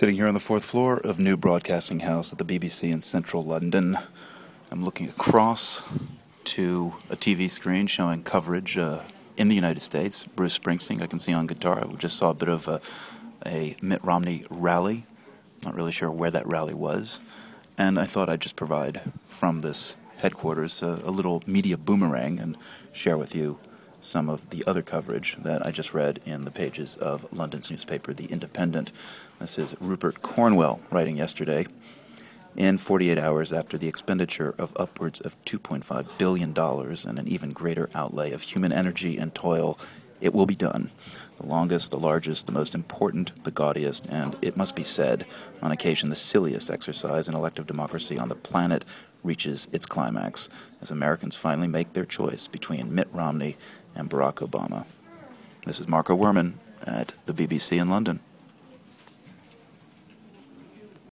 Sitting here on the fourth floor of New Broadcasting House at the BBC in central London, I'm looking across to a TV screen showing coverage uh, in the United States. Bruce Springsteen, I can see on guitar. I just saw a bit of a, a Mitt Romney rally. Not really sure where that rally was. And I thought I'd just provide from this headquarters a, a little media boomerang and share with you some of the other coverage that I just read in the pages of London's newspaper, The Independent. This is Rupert Cornwell writing yesterday. In 48 hours after the expenditure of upwards of $2.5 billion and an even greater outlay of human energy and toil, it will be done. The longest, the largest, the most important, the gaudiest, and, it must be said, on occasion the silliest exercise in elective democracy on the planet reaches its climax as Americans finally make their choice between Mitt Romney and Barack Obama. This is Marco Werman at the BBC in London.